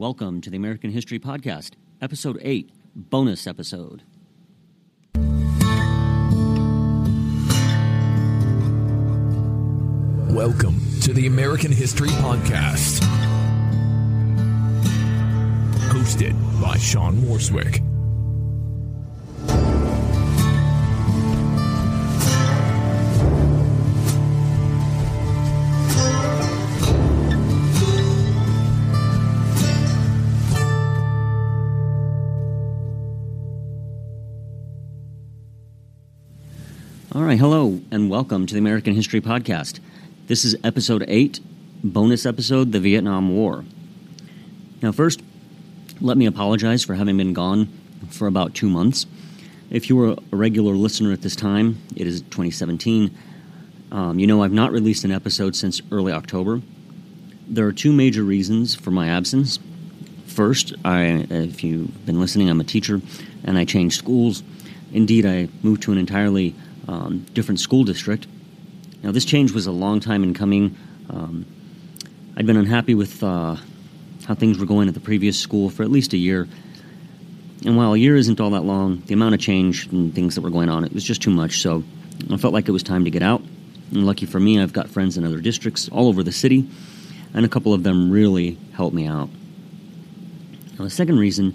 Welcome to the American History Podcast, Episode 8, bonus episode. Welcome to the American History Podcast. Hosted by Sean Morswick. All right, hello, and welcome to the American History Podcast. This is Episode 8, bonus episode, The Vietnam War. Now, first, let me apologize for having been gone for about two months. If you were a regular listener at this time, it is 2017. Um, you know, I've not released an episode since early October. There are two major reasons for my absence. First, I, if you've been listening, I'm a teacher and I changed schools. Indeed, I moved to an entirely um, different school district. Now, this change was a long time in coming. Um, I'd been unhappy with uh, how things were going at the previous school for at least a year. And while a year isn't all that long, the amount of change and things that were going on, it was just too much. So I felt like it was time to get out. And lucky for me, I've got friends in other districts all over the city, and a couple of them really helped me out. Now, the second reason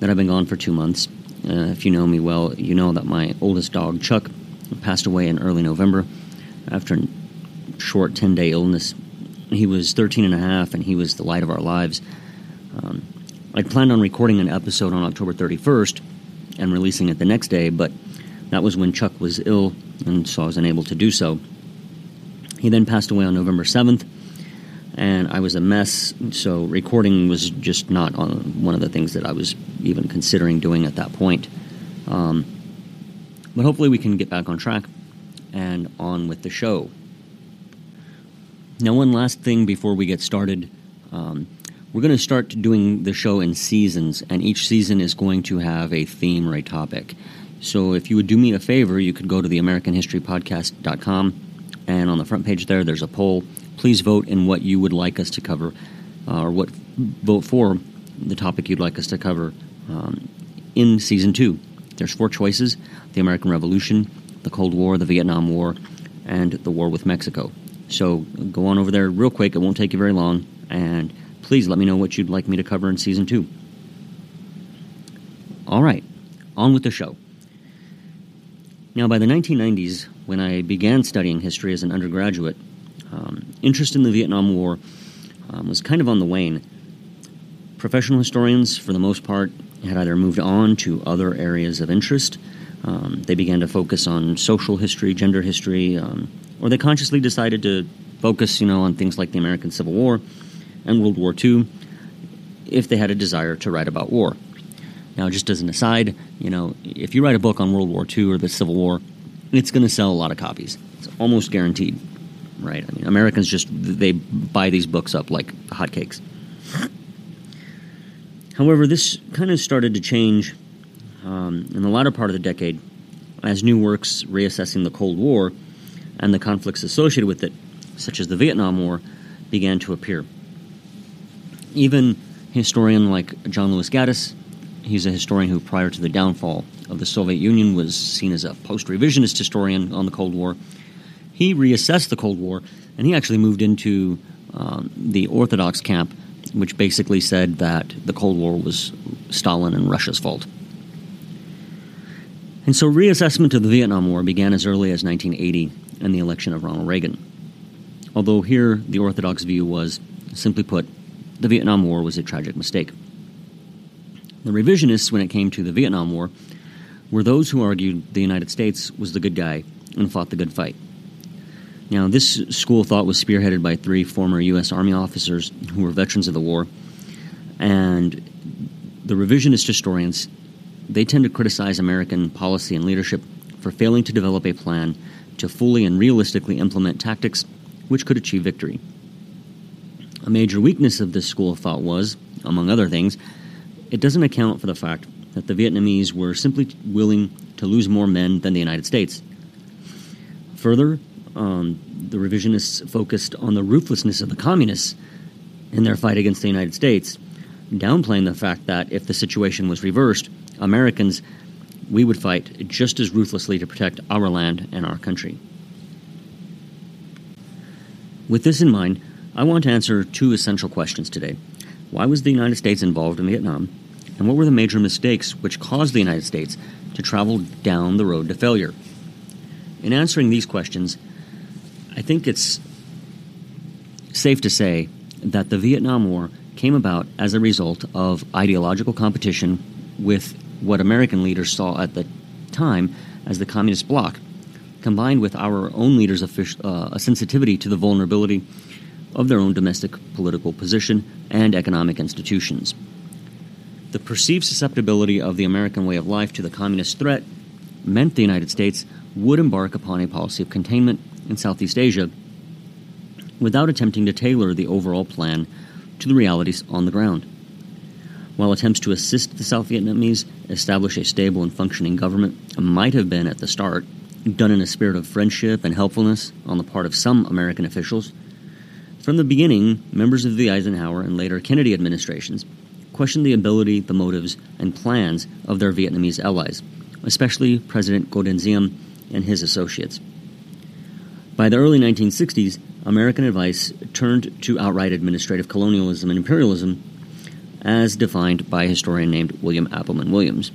that I've been gone for two months, uh, if you know me well, you know that my oldest dog, Chuck, passed away in early November after a short 10 day illness. He was 13 and a half, and he was the light of our lives. Um, I'd planned on recording an episode on October 31st and releasing it the next day, but that was when Chuck was ill, and so I was unable to do so. He then passed away on November 7th, and I was a mess, so recording was just not one of the things that I was even considering doing at that point. Um, but hopefully, we can get back on track and on with the show. Now, one last thing before we get started. Um, we're going to start doing the show in seasons, and each season is going to have a theme or a topic. So, if you would do me a favor, you could go to the AmericanHistoryPodcast.com, and on the front page there, there's a poll. Please vote in what you would like us to cover, uh, or what vote for the topic you'd like us to cover um, in season two. There's four choices the American Revolution, the Cold War, the Vietnam War, and the war with Mexico. So go on over there real quick, it won't take you very long, and please let me know what you'd like me to cover in season two. All right, on with the show. Now, by the 1990s, when I began studying history as an undergraduate, um, interest in the Vietnam War um, was kind of on the wane. Professional historians, for the most part, had either moved on to other areas of interest. Um, they began to focus on social history, gender history, um, or they consciously decided to focus, you know, on things like the American Civil War and World War II if they had a desire to write about war. Now, just as an aside, you know, if you write a book on World War II or the Civil War, it's going to sell a lot of copies. It's almost guaranteed, right? I mean, Americans just they buy these books up like hotcakes. However, this kind of started to change um, in the latter part of the decade as new works reassessing the Cold War and the conflicts associated with it, such as the Vietnam War, began to appear. Even historian like John Lewis Gaddis, he's a historian who, prior to the downfall of the Soviet Union, was seen as a post revisionist historian on the Cold War. He reassessed the Cold War and he actually moved into um, the Orthodox camp which basically said that the Cold War was Stalin and Russia's fault. And so reassessment of the Vietnam War began as early as 1980 and the election of Ronald Reagan. Although here the orthodox view was, simply put, the Vietnam War was a tragic mistake. The revisionists, when it came to the Vietnam War, were those who argued the United States was the good guy and fought the good fight. Now, this school of thought was spearheaded by three former U.S. Army officers who were veterans of the war, and the revisionist historians they tend to criticize American policy and leadership for failing to develop a plan to fully and realistically implement tactics which could achieve victory. A major weakness of this school of thought was, among other things, it doesn't account for the fact that the Vietnamese were simply willing to lose more men than the United States. Further, um, the revisionists focused on the ruthlessness of the communists in their fight against the United States, downplaying the fact that if the situation was reversed, Americans, we would fight just as ruthlessly to protect our land and our country. With this in mind, I want to answer two essential questions today. Why was the United States involved in Vietnam? And what were the major mistakes which caused the United States to travel down the road to failure? In answering these questions, I think it's safe to say that the Vietnam War came about as a result of ideological competition with what American leaders saw at the time as the Communist bloc, combined with our own leaders' uh, a sensitivity to the vulnerability of their own domestic political position and economic institutions. The perceived susceptibility of the American way of life to the communist threat meant the United States would embark upon a policy of containment in Southeast Asia without attempting to tailor the overall plan to the realities on the ground. While attempts to assist the South Vietnamese establish a stable and functioning government might have been at the start done in a spirit of friendship and helpfulness on the part of some American officials, from the beginning, members of the Eisenhower and later Kennedy administrations questioned the ability, the motives, and plans of their Vietnamese allies, especially President Ngo Dinh Diem and his associates. By the early 1960s, American advice turned to outright administrative colonialism and imperialism as defined by a historian named William Appleman Williams.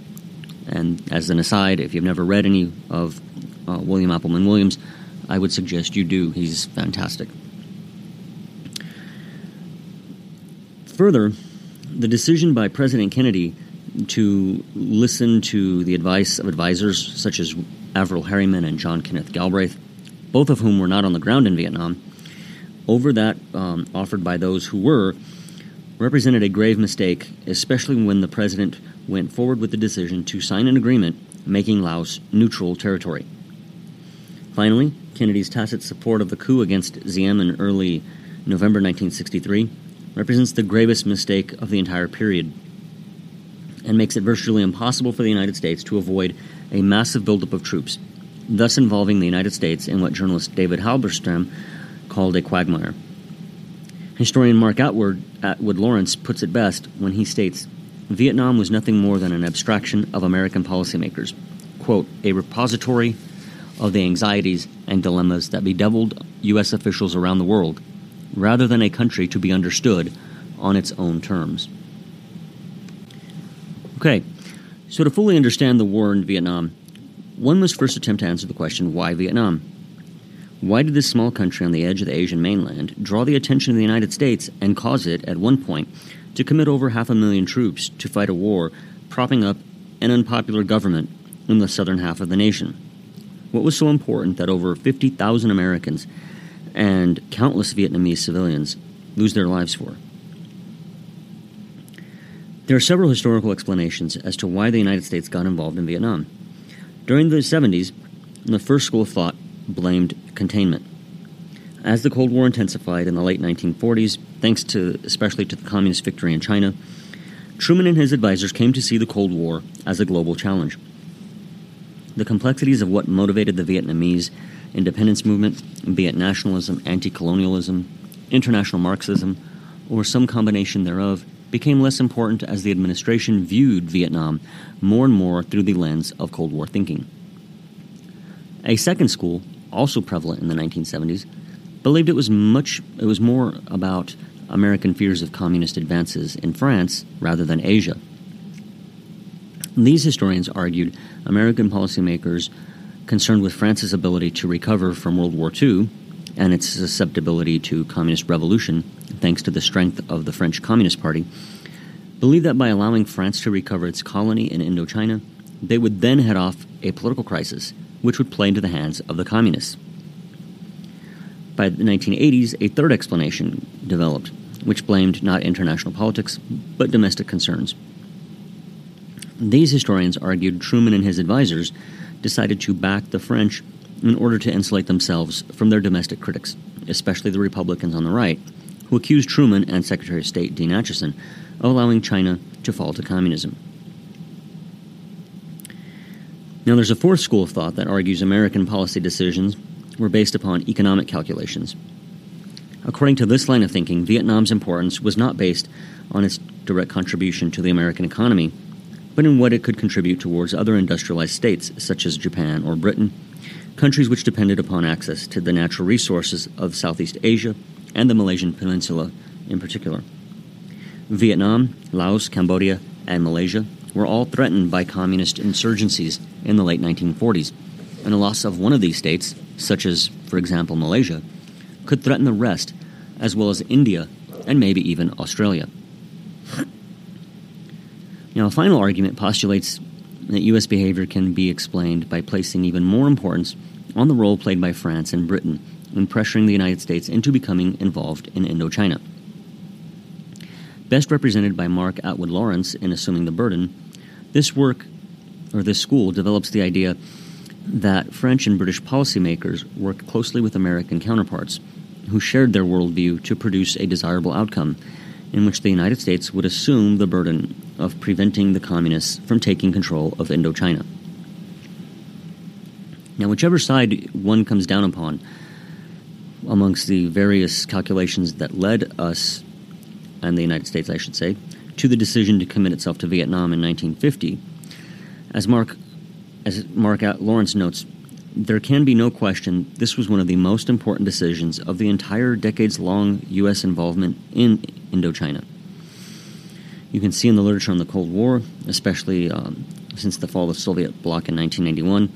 And as an aside, if you've never read any of uh, William Appleman Williams, I would suggest you do. He's fantastic. Further, the decision by President Kennedy to listen to the advice of advisors such as Averell Harriman and John Kenneth Galbraith, both of whom were not on the ground in Vietnam, over that um, offered by those who were, represented a grave mistake, especially when the president went forward with the decision to sign an agreement making Laos neutral territory. Finally, Kennedy's tacit support of the coup against Diem in early November 1963 represents the gravest mistake of the entire period and makes it virtually impossible for the United States to avoid a massive buildup of troops, thus involving the United States in what journalist David Halberstam called a quagmire. Historian Mark Atwood, Atwood Lawrence puts it best when he states Vietnam was nothing more than an abstraction of American policymakers, quote, a repository of the anxieties and dilemmas that bedeviled U.S. officials around the world rather than a country to be understood on its own terms. Okay, so to fully understand the war in Vietnam, one must first attempt to answer the question why Vietnam? Why did this small country on the edge of the Asian mainland draw the attention of the United States and cause it, at one point, to commit over half a million troops to fight a war propping up an unpopular government in the southern half of the nation? What was so important that over 50,000 Americans and countless Vietnamese civilians lose their lives for. There are several historical explanations as to why the United States got involved in Vietnam. During the 70s, the first school of thought blamed containment. As the Cold War intensified in the late 1940s, thanks to especially to the communist victory in China, Truman and his advisors came to see the Cold War as a global challenge. The complexities of what motivated the Vietnamese independence movement, be it nationalism, anti colonialism, international Marxism, or some combination thereof, became less important as the administration viewed Vietnam more and more through the lens of Cold War thinking. A second school, also prevalent in the 1970s, believed it was much it was more about American fears of communist advances in France rather than Asia. These historians argued American policymakers concerned with France's ability to recover from World War II and its susceptibility to communist revolution, thanks to the strength of the French Communist Party, believed that by allowing France to recover its colony in Indochina, they would then head off a political crisis, which would play into the hands of the communists. By the 1980s, a third explanation developed, which blamed not international politics, but domestic concerns. These historians argued Truman and his advisors decided to back the French in order to insulate themselves from their domestic critics, especially the Republicans on the right, who accused Truman and Secretary of State Dean Acheson of allowing China to fall to communism. Now, there's a fourth school of thought that argues American policy decisions were based upon economic calculations. According to this line of thinking, Vietnam's importance was not based on its direct contribution to the American economy, but in what it could contribute towards other industrialized states, such as Japan or Britain, countries which depended upon access to the natural resources of Southeast Asia and the Malaysian Peninsula in particular. Vietnam, Laos, Cambodia, and Malaysia were all threatened by communist insurgencies in the late 1940s, and a loss of one of these states, such as, for example, Malaysia, could threaten the rest, as well as India and maybe even Australia. Now, a final argument postulates that U.S. behavior can be explained by placing even more importance on the role played by France and Britain in pressuring the United States into becoming involved in Indochina. Best represented by Mark Atwood Lawrence in Assuming the Burden, this work, or this school, develops the idea that French and British policymakers worked closely with American counterparts who shared their worldview to produce a desirable outcome in which the United States would assume the burden of preventing the communists from taking control of Indochina. Now, whichever side one comes down upon amongst the various calculations that led us, and the United States, I should say, to the decision to commit itself to Vietnam in 1950, as Mark, as Mark Lawrence notes, there can be no question this was one of the most important decisions of the entire decades long U.S. involvement in Indochina. You can see in the literature on the Cold War, especially um, since the fall of the Soviet bloc in 1991,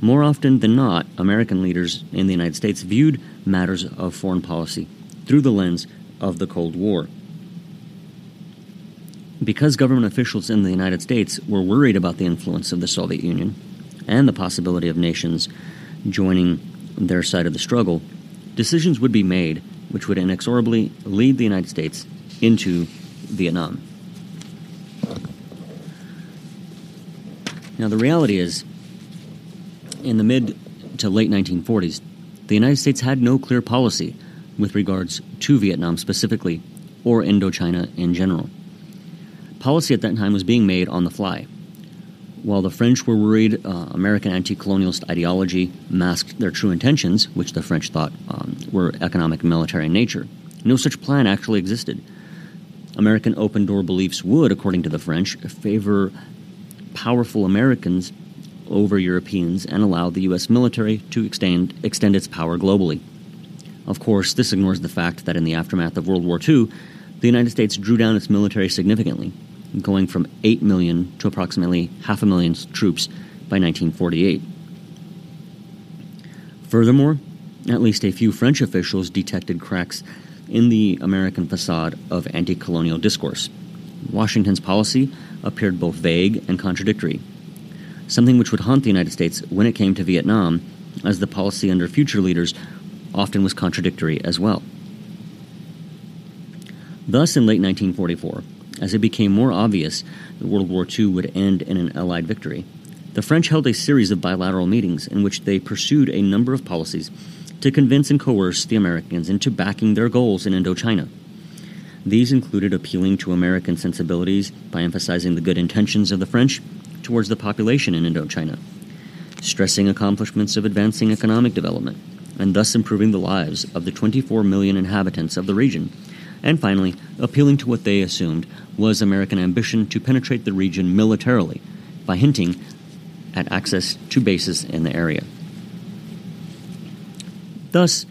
more often than not, American leaders in the United States viewed matters of foreign policy through the lens of the Cold War. Because government officials in the United States were worried about the influence of the Soviet Union and the possibility of nations joining their side of the struggle, decisions would be made which would inexorably lead the United States into Vietnam. Now, the reality is, in the mid to late 1940s, the United States had no clear policy with regards to Vietnam specifically, or Indochina in general. Policy at that time was being made on the fly. While the French were worried uh, American anti colonialist ideology masked their true intentions, which the French thought um, were economic and military in nature, no such plan actually existed. American open door beliefs would, according to the French, favor powerful Americans over Europeans and allow the U.S. military to extend, extend its power globally. Of course, this ignores the fact that in the aftermath of World War II, the United States drew down its military significantly, going from 8 million to approximately half a million troops by 1948. Furthermore, at least a few French officials detected cracks in the American facade of anti colonial discourse. Washington's policy appeared both vague and contradictory, something which would haunt the United States when it came to Vietnam, as the policy under future leaders often was contradictory as well. Thus, in late 1944, as it became more obvious that World War II would end in an Allied victory, the French held a series of bilateral meetings in which they pursued a number of policies to convince and coerce the Americans into backing their goals in Indochina. These included appealing to American sensibilities by emphasizing the good intentions of the French towards the population in Indochina, stressing accomplishments of advancing economic development, and thus improving the lives of the 24 million inhabitants of the region, and finally, appealing to what they assumed was American ambition to penetrate the region militarily by hinting at access to bases in the area. Thus,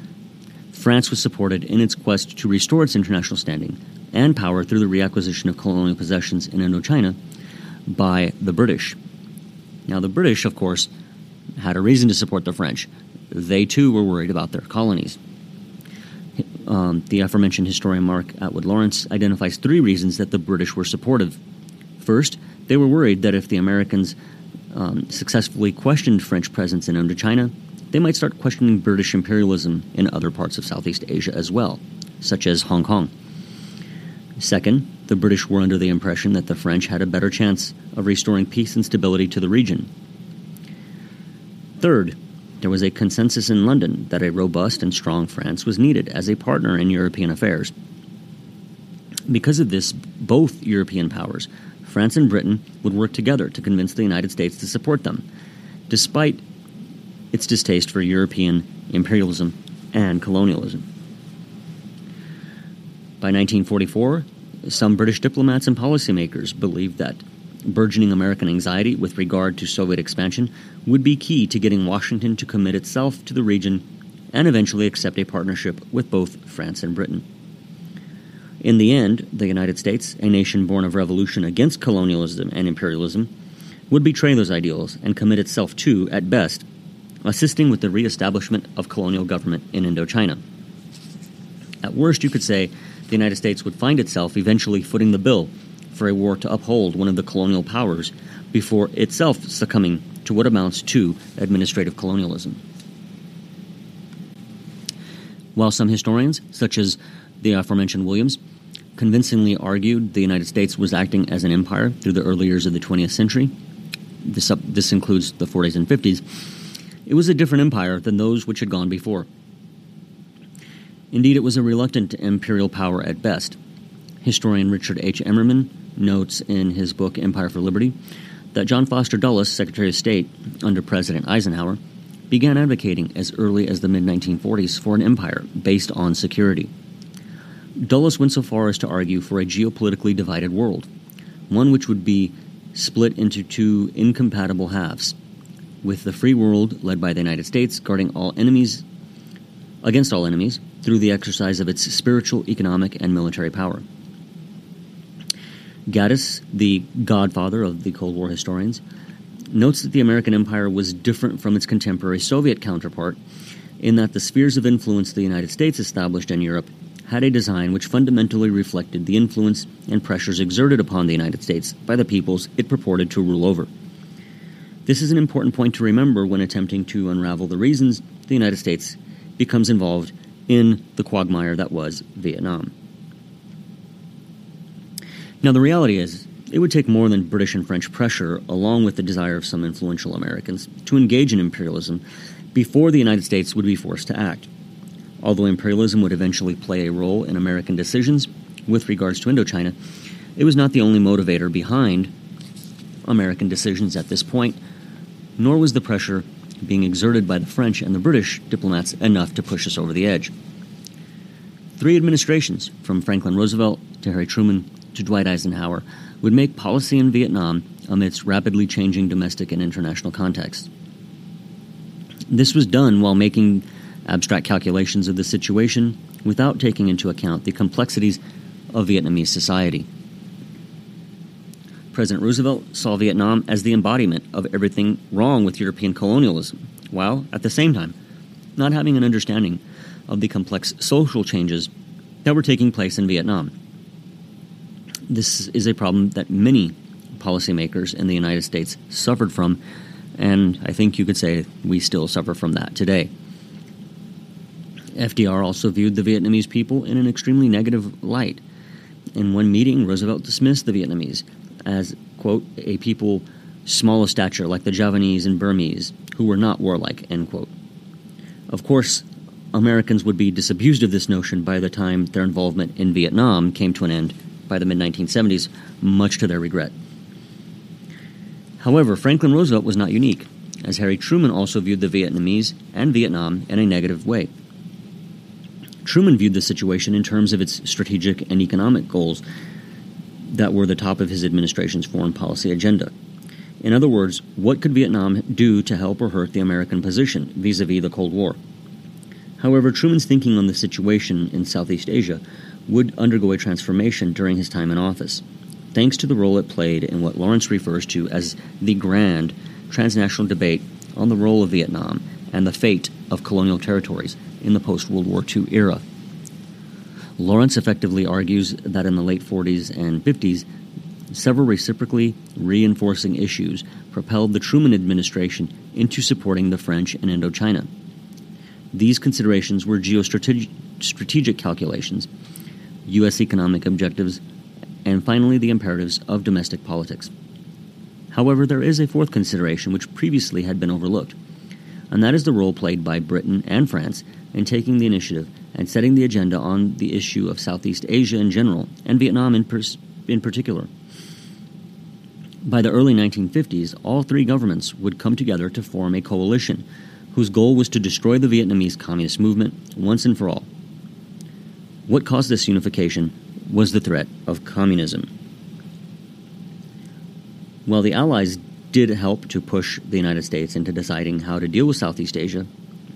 France was supported in its quest to restore its international standing and power through the reacquisition of colonial possessions in Indochina by the British. Now, the British, of course, had a reason to support the French. They too were worried about their colonies. Um, the aforementioned historian Mark Atwood Lawrence identifies three reasons that the British were supportive. First, they were worried that if the Americans um, successfully questioned French presence in Indochina, they might start questioning British imperialism in other parts of Southeast Asia as well, such as Hong Kong. Second, the British were under the impression that the French had a better chance of restoring peace and stability to the region. Third, there was a consensus in London that a robust and strong France was needed as a partner in European affairs. Because of this, both European powers, France and Britain, would work together to convince the United States to support them, despite its distaste for European imperialism and colonialism. By 1944, Some British diplomats and policymakers believed that burgeoning American anxiety with regard to Soviet expansion would be key to getting Washington to commit itself to the region and eventually accept a partnership with both France and Britain. In the end, the United States, a nation born of revolution against colonialism and imperialism, would betray those ideals and commit itself to, at best, assisting with the reestablishment of colonial government in Indochina. At worst, you could say the United States would find itself eventually footing the bill for a war to uphold one of the colonial powers before itself succumbing to what amounts to administrative colonialism. While some historians, such as the aforementioned Williams, convincingly argued the United States was acting as an empire through the early years of the 20th century, this, up, this includes the 40s and 50s, it was a different empire than those which had gone before. Indeed, it was a reluctant imperial power at best. Historian Richard H. Immerman notes in his book Empire for Liberty that John Foster Dulles, Secretary of State under President Eisenhower, began advocating as early as the mid 1940s for an empire based on security. Dulles went so far as to argue for a geopolitically divided world, one which would be split into two incompatible halves, with the free world led by the United States guarding all enemies against all enemies through the exercise of its spiritual, economic, and military power. Gaddis, the godfather of the Cold War historians, notes that the American empire was different from its contemporary Soviet counterpart in that the spheres of influence the United States established in Europe had a design which fundamentally reflected the influence and pressures exerted upon the United States by the peoples it purported to rule over. This is an important point to remember when attempting to unravel the reasons the United States becomes involved in the quagmire that was Vietnam. Now, the reality is, it would take more than British and French pressure, along with the desire of some influential Americans, to engage in imperialism before the United States would be forced to act. Although imperialism would eventually play a role in American decisions with regards to Indochina, it was not the only motivator behind American decisions at this point, nor was the pressure being exerted by the French and the British diplomats enough to push us over the edge. Three administrations, from Franklin Roosevelt to Harry Truman to Dwight Eisenhower, would make policy in Vietnam amidst rapidly changing domestic and international contexts. This was done while making abstract calculations of the situation without taking into account the complexities of Vietnamese society. President Roosevelt saw Vietnam as the embodiment of everything wrong with European colonialism, while, at the same time, not having an understanding of the complex social changes that were taking place in Vietnam. This is a problem that many policymakers in the United States suffered from, and I think you could say we still suffer from that today. FDR also viewed the Vietnamese people in an extremely negative light. In one meeting, Roosevelt dismissed the Vietnamese as, quote, a people small of stature like the Javanese and Burmese, who were not warlike, end quote. Of course, Americans would be disabused of this notion by the time their involvement in Vietnam came to an end by the mid 1970s, much to their regret. However, Franklin Roosevelt was not unique, as Harry Truman also viewed the Vietnamese and Vietnam in a negative way. Truman viewed the situation in terms of its strategic and economic goals that were the top of his administration's foreign policy agenda. In other words, what could Vietnam do to help or hurt the American position vis a vis the Cold War? However, Truman's thinking on the situation in Southeast Asia would undergo a transformation during his time in office, thanks to the role it played in what Lawrence refers to as the grand transnational debate on the role of Vietnam and the fate of colonial territories in the post World War II era. Lawrence effectively argues that in the late 40s and 50s, several reciprocally reinforcing issues propelled the Truman administration into supporting the French in Indochina. These considerations were geostrategic calculations, U.S. economic objectives, and finally the imperatives of domestic politics. However, there is a fourth consideration which previously had been overlooked, and that is the role played by Britain and France in taking the initiative and setting the agenda on the issue of Southeast Asia in general and Vietnam in, pers- in particular. By the early 1950s, all three governments would come together to form a coalition whose goal was to destroy the Vietnamese communist movement once and for all. What caused this unification was the threat of communism. While the Allies did help to push the United States into deciding how to deal with Southeast Asia,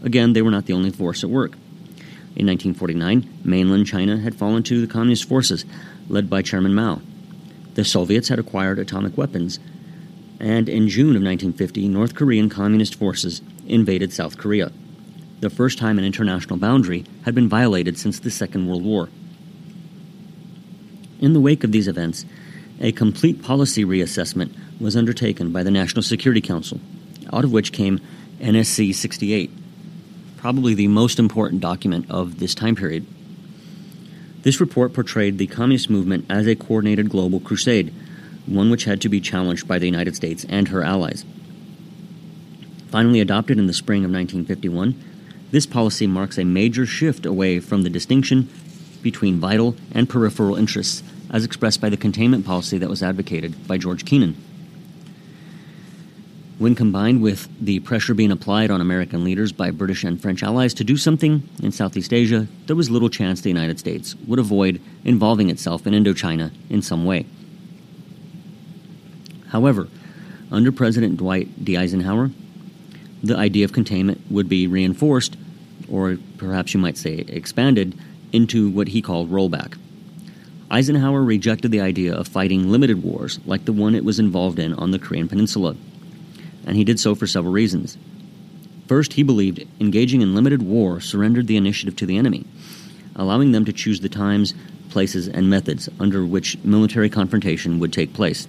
again, they were not the only force at work. In 1949, mainland China had fallen to the Communist forces, led by Chairman Mao. The Soviets had acquired atomic weapons, and in June of 1950, North Korean Communist forces invaded South Korea, the first time an international boundary had been violated since the Second World War. In the wake of these events, a complete policy reassessment was undertaken by the National Security Council, out of which came NSC 68, probably the most important document of this time period. This report portrayed the communist movement as a coordinated global crusade, one which had to be challenged by the United States and her allies. Finally adopted in the spring of 1951, this policy marks a major shift away from the distinction between vital and peripheral interests as expressed by the containment policy that was advocated by George Kennan. When combined with the pressure being applied on American leaders by British and French allies to do something in Southeast Asia, there was little chance the United States would avoid involving itself in Indochina in some way. However, under President Dwight D. Eisenhower, the idea of containment would be reinforced, or perhaps you might say expanded, into what he called rollback. Eisenhower rejected the idea of fighting limited wars like the one it was involved in on the Korean Peninsula and he did so for several reasons. First, he believed engaging in limited war surrendered the initiative to the enemy, allowing them to choose the times, places, and methods under which military confrontation would take place.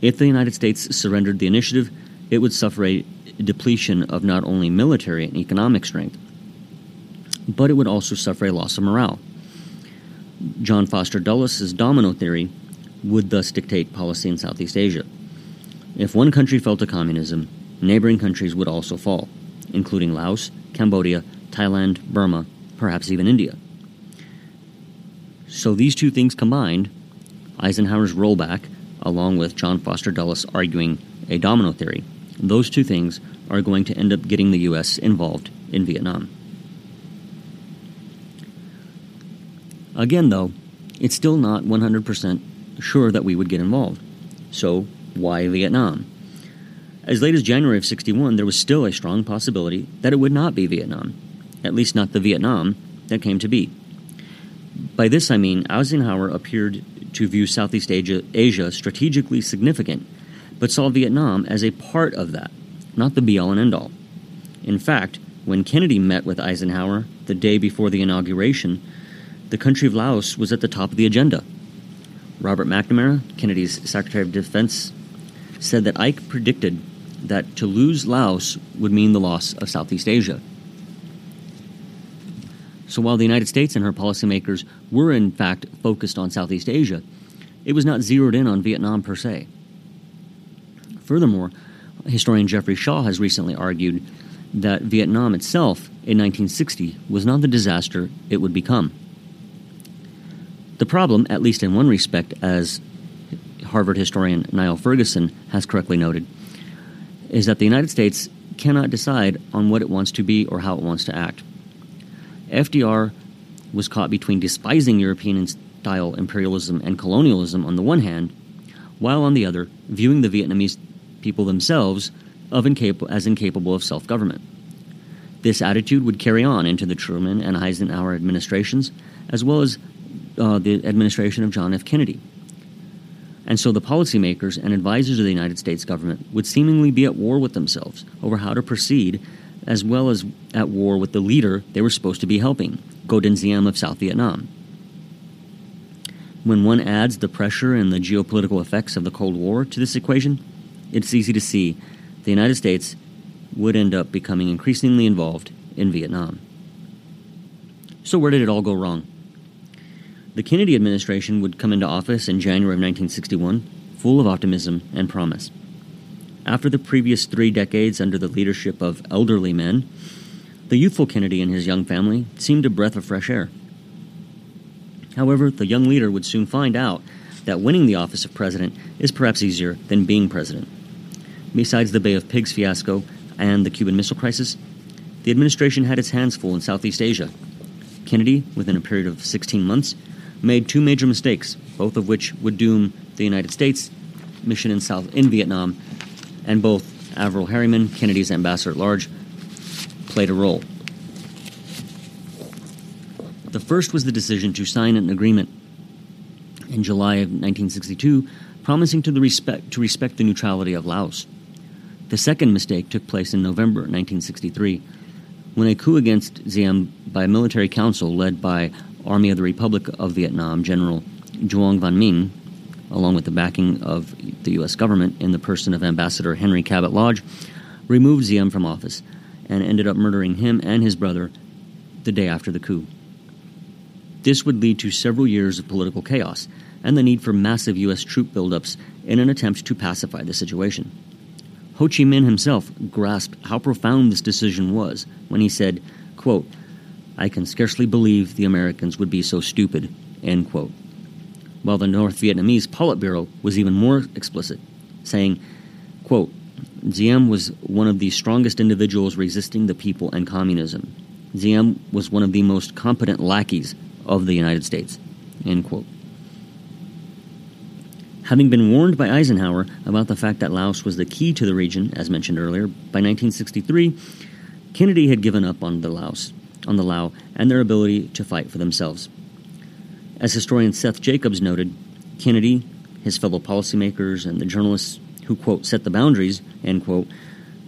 If the United States surrendered the initiative, it would suffer a depletion of not only military and economic strength, but it would also suffer a loss of morale. John Foster Dulles' domino theory would thus dictate policy in Southeast Asia. If one country fell to communism, neighboring countries would also fall, including Laos, Cambodia, Thailand, Burma, perhaps even India. So these two things combined, Eisenhower's rollback, along with John Foster Dulles arguing a domino theory, those two things are going to end up getting the U.S. involved in Vietnam. Again, though, it's still not 100% sure that we would get involved. So why Vietnam? As late as January of 61, there was still a strong possibility that it would not be Vietnam, at least not the Vietnam that came to be. By this I mean Eisenhower appeared to view Southeast Asia, Asia strategically significant, but saw Vietnam as a part of that, not the be all and end all. In fact, when Kennedy met with Eisenhower the day before the inauguration, the country of Laos was at the top of the agenda. Robert McNamara, Kennedy's Secretary of Defense, said that Ike predicted that to lose Laos would mean the loss of Southeast Asia. So while the United States and her policymakers were in fact focused on Southeast Asia, it was not zeroed in on Vietnam per se. Furthermore, historian Geoffrey Shaw has recently argued that Vietnam itself in 1960 was not the disaster it would become. The problem, at least in one respect, as Harvard historian Niall Ferguson has correctly noted, is that the United States cannot decide on what it wants to be or how it wants to act. FDR was caught between despising European style imperialism and colonialism on the one hand, while on the other, viewing the Vietnamese people themselves of incap- as incapable of self government. This attitude would carry on into the Truman and Eisenhower administrations, as well as uh, the administration of John F. Kennedy. And so the policymakers and advisors of the United States government would seemingly be at war with themselves over how to proceed, as well as at war with the leader they were supposed to be helping, Ngo Dinh Diem of South Vietnam. When one adds the pressure and the geopolitical effects of the Cold War to this equation, it's easy to see the United States would end up becoming increasingly involved in Vietnam. So, where did it all go wrong? The Kennedy administration would come into office in January of 1961, full of optimism and promise. After the previous three decades under the leadership of elderly men, the youthful Kennedy and his young family seemed a breath of fresh air. However, the young leader would soon find out that winning the office of president is perhaps easier than being president. Besides the Bay of Pigs fiasco and the Cuban Missile Crisis, the administration had its hands full in Southeast Asia. Kennedy, within a period of 16 months, made two major mistakes, both of which would doom the United States mission in South in Vietnam, and both Averell Harriman, Kennedy's ambassador at large, played a role. The first was the decision to sign an agreement in July of 1962 promising to, respect, to respect the neutrality of Laos. The second mistake took place in November 1963 when a coup against Diem by a military council led by Army of the Republic of Vietnam General Duong Van Minh, along with the backing of the U.S. government in the person of Ambassador Henry Cabot Lodge, removed Diem from office and ended up murdering him and his brother the day after the coup. This would lead to several years of political chaos and the need for massive U.S. troop buildups in an attempt to pacify the situation. Ho Chi Minh himself grasped how profound this decision was when he said, quote, I can scarcely believe the Americans would be so stupid, end quote. While the North Vietnamese Politburo was even more explicit, saying, quote, Diem was one of the strongest individuals resisting the people and communism. Diem was one of the most competent lackeys of the United States. End quote. Having been warned by Eisenhower about the fact that Laos was the key to the region, as mentioned earlier, by 1963, Kennedy had given up on the Laos, on the Lao, and their ability to fight for themselves. As historian Seth Jacobs noted, Kennedy, his fellow policymakers, and the journalists who, quote, set the boundaries, end quote,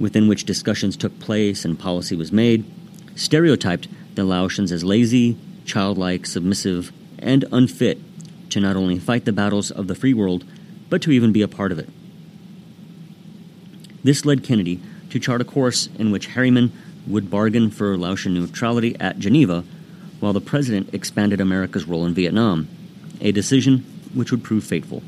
within which discussions took place and policy was made, stereotyped the Laotians as lazy, childlike, submissive, and unfit to not only fight the battles of the free world, but to even be a part of it. This led Kennedy to chart a course in which Harriman would bargain for Laotian neutrality at Geneva, while the president expanded America's role in Vietnam, a decision which would prove fateful.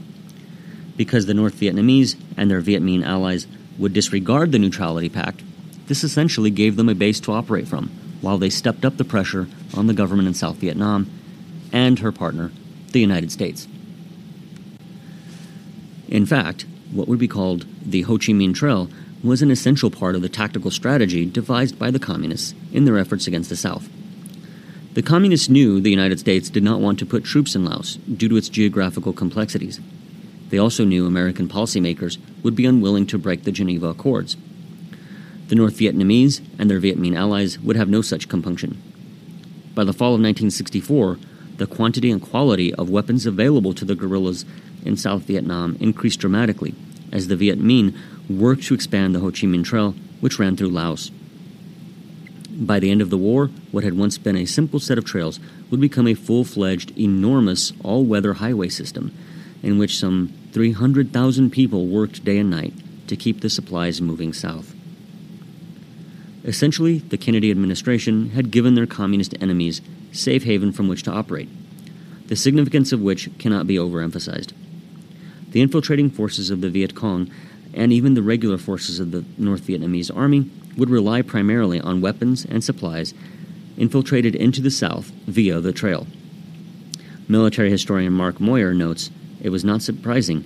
Because the North Vietnamese and their Viet Minh allies would disregard the Neutrality Pact, this essentially gave them a base to operate from, while they stepped up the pressure on the government in South Vietnam and her partner, the United States. In fact, what would be called the Ho Chi Minh Trail was an essential part of the tactical strategy devised by the Communists in their efforts against the South. The Communists knew the United States did not want to put troops in Laos due to its geographical complexities. They also knew American policymakers would be unwilling to break the Geneva Accords. The North Vietnamese and their Viet Minh allies would have no such compunction. By the fall of 1964, the quantity and quality of weapons available to the guerrillas in South Vietnam increased dramatically as the Viet Minh worked to expand the Ho Chi Minh Trail, which ran through Laos. By the end of the war, what had once been a simple set of trails would become a full fledged, enormous, all weather highway system in which some 300,000 people worked day and night to keep the supplies moving south. Essentially, the Kennedy administration had given their communist enemies safe haven from which to operate, the significance of which cannot be overemphasized. The infiltrating forces of the Viet Cong and even the regular forces of the North Vietnamese army would rely primarily on weapons and supplies infiltrated into the south via the trail. Military historian Mark Moyar notes it was not surprising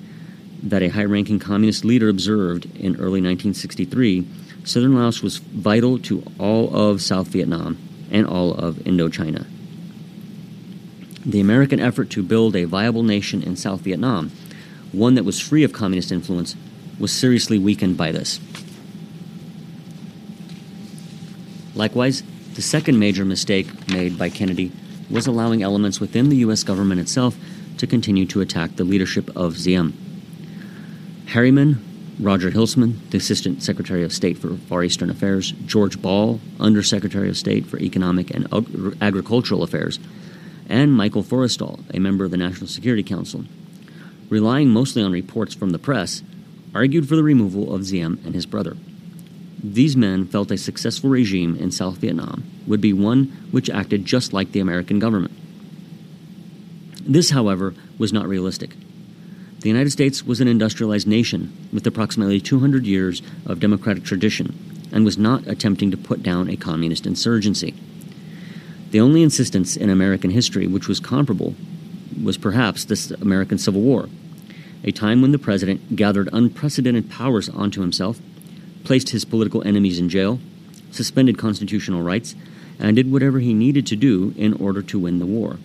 that a high ranking communist leader observed in early 1963 southern Laos was vital to all of South Vietnam and all of Indochina. The American effort to build a viable nation in South Vietnam, one that was free of communist influence, was seriously weakened by this. Likewise, the second major mistake made by Kennedy was allowing elements within the U.S. government itself to continue to attack the leadership of Diem. Harriman, Roger Hilsman, the Assistant Secretary of State for Far Eastern Affairs, George Ball, Undersecretary of State for Economic and Agricultural Affairs, and Michael Forrestal, a member of the National Security Council, relying mostly on reports from the press, argued for the removal of Diem and his brother. These men felt a successful regime in South Vietnam would be one which acted just like the American government. This, however, was not realistic. The United States was an industrialized nation with approximately 200 years of democratic tradition and was not attempting to put down a communist insurgency. The only instance in American history which was comparable was perhaps the American Civil War, a time when the president gathered unprecedented powers onto himself, placed his political enemies in jail, suspended constitutional rights, and did whatever he needed to do in order to win the war.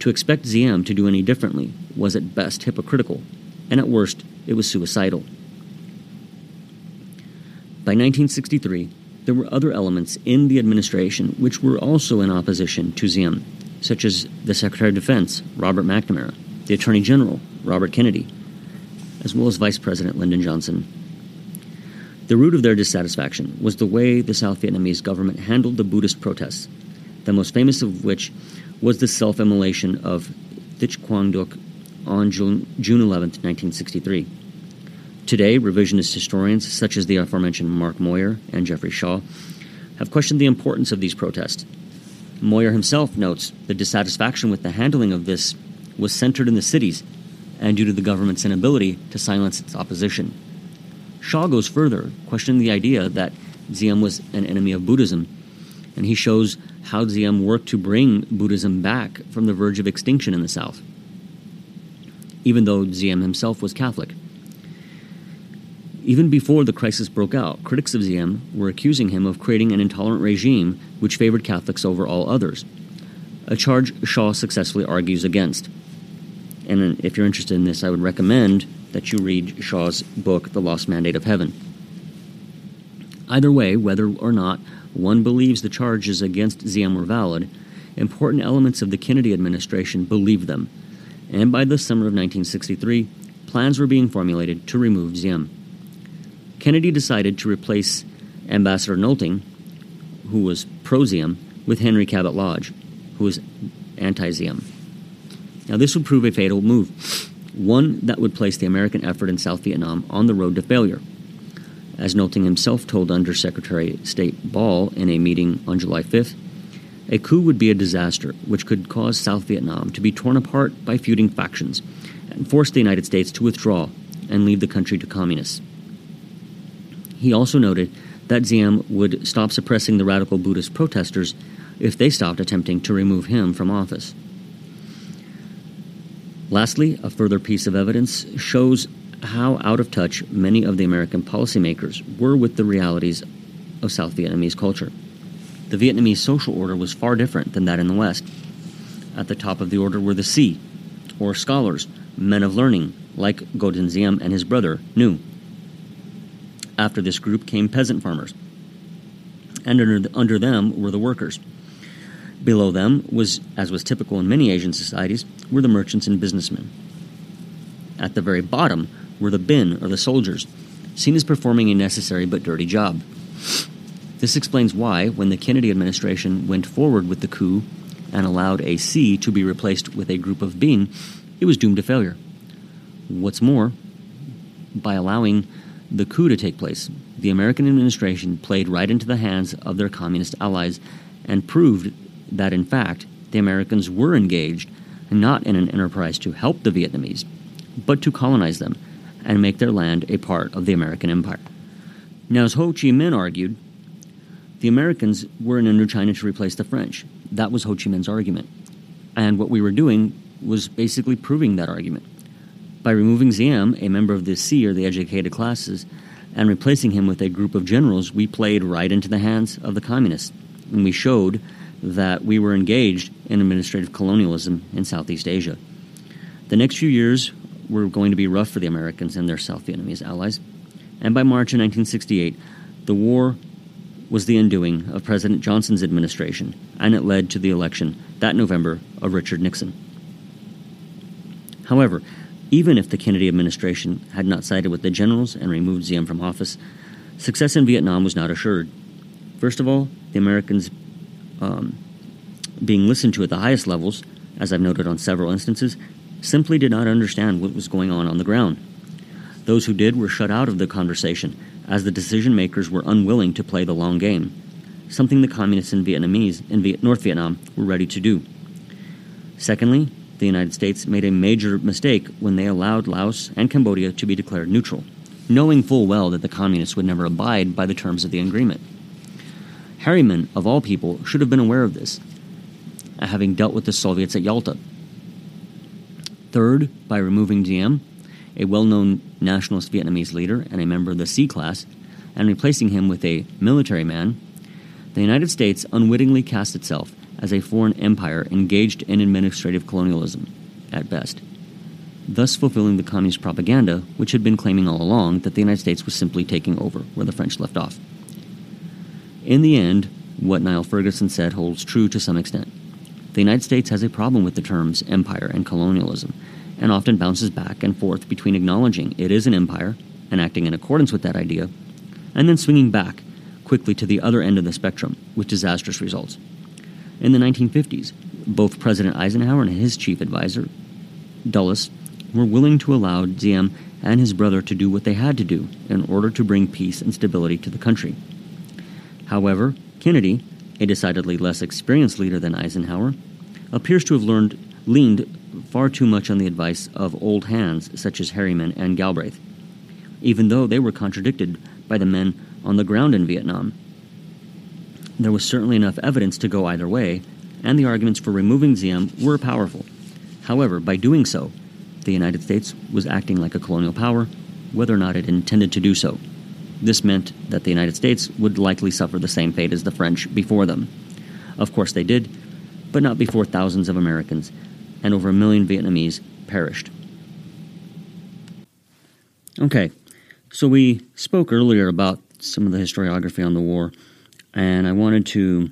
To expect Diem to do any differently was at best hypocritical, and at worst, it was suicidal. By 1963, there were other elements in the administration which were also in opposition to Diem, such as the Secretary of Defense, Robert McNamara, the Attorney General, Robert Kennedy, as well as Vice President Lyndon Johnson. The root of their dissatisfaction was the way the South Vietnamese government handled the Buddhist protests, the most famous of which was the self immolation of Thich Quang Duc on June, June 11, 1963. Today, revisionist historians such as the aforementioned Mark Moyar and Geoffrey Shaw have questioned the importance of these protests. Moyar himself notes the dissatisfaction with the handling of this was centered in the cities and due to the government's inability to silence its opposition. Shaw goes further, questioning the idea that Diem was an enemy of Buddhism, and he shows how Diem worked to bring Buddhism back from the verge of extinction in the South, even though Diem himself was Catholic. Even before the crisis broke out, critics of Diem were accusing him of creating an intolerant regime which favored Catholics over all others, a charge Shaw successfully argues against. And if you're interested in this, I would recommend that you read Shaw's book, The Lost Mandate of Heaven. Either way, whether or not one believes the charges against Diem were valid, important elements of the Kennedy administration believed them, and by the summer of 1963, plans were being formulated to remove Diem. Kennedy decided to replace Ambassador Nolting, who was pro Diem, with Henry Cabot Lodge, who was anti Diem. Now, this would prove a fatal move, one that would place the American effort in South Vietnam on the road to failure. As Nolting himself told Undersecretary of State Ball in a meeting on July 5th, a coup would be a disaster which could cause South Vietnam to be torn apart by feuding factions and force the United States to withdraw and leave the country to communists. He also noted that Diem would stop suppressing the radical Buddhist protesters if they stopped attempting to remove him from office. Lastly, a further piece of evidence shows how out of touch many of the American policymakers were with the realities of South Vietnamese culture. The Vietnamese social order was far different than that in the West. At the top of the order were the Si, or scholars, men of learning, like Ngo Dinh Diem and his brother, Nhu. After this group came peasant farmers, and under, under them were the workers. Below them was, as was typical in many Asian societies, were the merchants and businessmen. At the very bottom were the bin, or the soldiers, seen as performing a necessary but dirty job. This explains why, when the Kennedy administration went forward with the coup and allowed a Si to be replaced with a group of bin, it was doomed to failure. What's more, by allowing the coup to take place, the American administration played right into the hands of their communist allies and proved that, in fact, the Americans were engaged not in an enterprise to help the Vietnamese, but to colonize them and make their land a part of the American empire. Now, as Ho Chi Minh argued, the Americans were in Indochina to replace the French. That was Ho Chi Minh's argument. And what we were doing was basically proving that argument. By removing Diem, a member of the Si or the educated classes, and replacing him with a group of generals, we played right into the hands of the communists. And we showed that we were engaged in administrative colonialism in Southeast Asia. The next few years were going to be rough for the Americans and their South Vietnamese allies, and by March of 1968, the war was the undoing of President Johnson's administration, and it led to the election that November of Richard Nixon. However, even if the Kennedy administration had not sided with the generals and removed Diem from office, success in Vietnam was not assured. First of all, the Americans um, being listened to at the highest levels, as I've noted on several instances, simply did not understand what was going on on the ground. Those who did were shut out of the conversation, as the decision makers were unwilling to play the long game, something the communists in Vietnamese in North Vietnam were ready to do. Secondly, the United States made a major mistake when they allowed Laos and Cambodia to be declared neutral, knowing full well that the communists would never abide by the terms of the agreement. Harriman, of all people, should have been aware of this, having dealt with the Soviets at Yalta. Third, by removing Diem, a well known nationalist Vietnamese leader and a member of the Si class, and replacing him with a military man, the United States unwittingly cast itself as a foreign empire engaged in administrative colonialism, at best, thus fulfilling the communist propaganda which had been claiming all along that the United States was simply taking over where the French left off. In the end, what Niall Ferguson said holds true to some extent. The United States has a problem with the terms empire and colonialism, and often bounces back and forth between acknowledging it is an empire and acting in accordance with that idea, and then swinging back quickly to the other end of the spectrum with disastrous results. In the 1950s, both President Eisenhower and his chief advisor, Dulles, were willing to allow Diem and his brother to do what they had to do in order to bring peace and stability to the country. However, Kennedy, a decidedly less experienced leader than Eisenhower, appears to have learned, leaned far too much on the advice of old hands such as Harriman and Galbraith, even though they were contradicted by the men on the ground in Vietnam. There was certainly enough evidence to go either way, and the arguments for removing Diem were powerful. However, by doing so, the United States was acting like a colonial power, whether or not it intended to do so. This meant that the United States would likely suffer the same fate as the French before them. Of course, they did, but not before thousands of Americans and over a million Vietnamese perished. Okay, so we spoke earlier about some of the historiography on the war, and I wanted to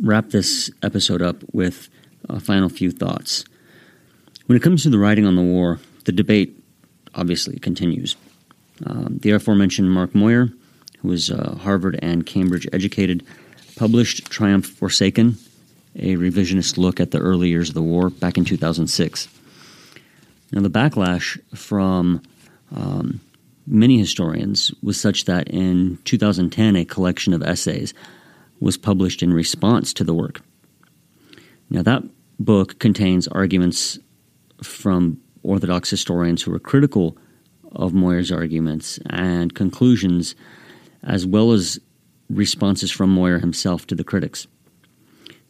wrap this episode up with a final few thoughts. When it comes to the writing on the war, the debate obviously continues. Um, the aforementioned Mark Moyar, who was uh, Harvard and Cambridge educated, published Triumph Forsaken, a revisionist look at the early years of the war back in 2006. Now, the backlash from um, many historians was such that in 2010, a collection of essays was published in response to the work. Now, that book contains arguments from Orthodox historians who were critical of Moyar's arguments and conclusions, as well as responses from Moyar himself to the critics.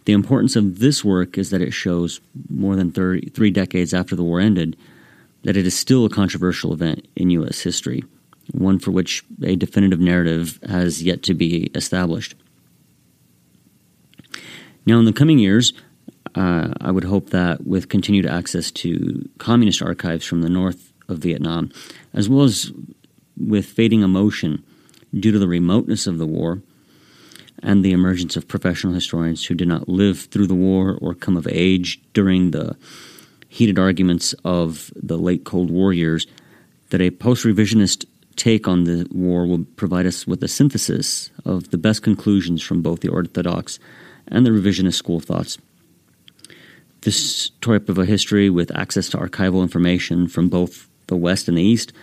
The importance of this work is that it shows, more than 30, three decades after the war ended, that it is still a controversial event in U.S. history, one for which a definitive narrative has yet to be established. Now, in the coming years, uh, I would hope that with continued access to communist archives from the north of Vietnam, as well as with fading emotion due to the remoteness of the war and the emergence of professional historians who did not live through the war or come of age during the heated arguments of the late Cold War years, that a post revisionist take on the war will provide us with a synthesis of the best conclusions from both the Orthodox and the revisionist school thoughts. This type of a history with access to archival information from both the West and the East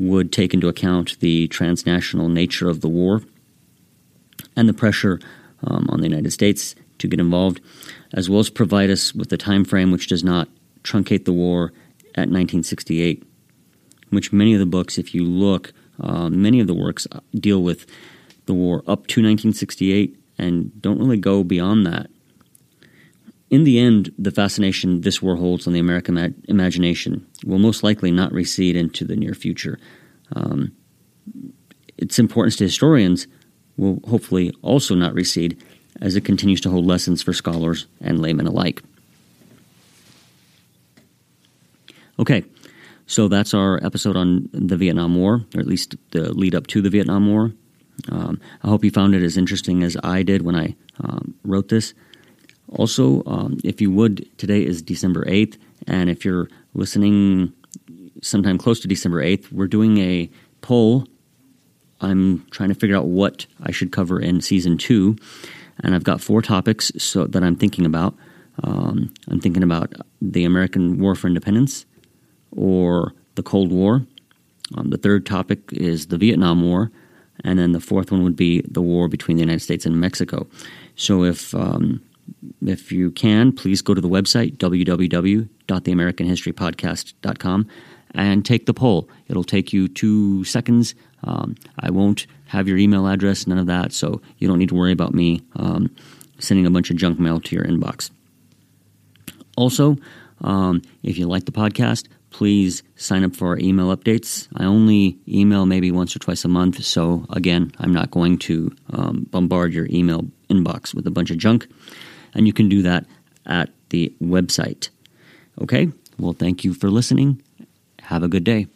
would take into account the transnational nature of the war and the pressure um, on the United States to get involved, as well as provide us with a time frame which does not truncate the war at 1968. Which many of the books, if you look, uh, many of the works deal with the war up to 1968 and don't really go beyond that in the end, the fascination this war holds on the American imagination will most likely not recede into the near future. Um, its importance to historians will hopefully also not recede as it continues to hold lessons for scholars and laymen alike. Okay, so that's our episode on the Vietnam War, or at least the lead up to the Vietnam War. Um, I hope you found it as interesting as I did when I um, wrote this. Also, um, if you would, today is December 8th, and if you're listening sometime close to December 8th, we're doing a poll. I'm trying to figure out what I should cover in season two, and I've got four topics so that I'm thinking about. Um, I'm thinking about the American War for Independence or the Cold War. Um, the third topic is the Vietnam War, and then the fourth one would be the war between the United States and Mexico. So if um, if you can, please go to the website, www.theamericanhistorypodcast.com, and take the poll. It'll take you two seconds. Um, I won't have your email address, none of that, so you don't need to worry about me um, sending a bunch of junk mail to your inbox. Also, um, if you like the podcast, please sign up for our email updates. I only email maybe once or twice a month, so again, I'm not going to um, bombard your email inbox with a bunch of junk. and you can do that at the website. Okay? Well, thank you for listening. Have a good day.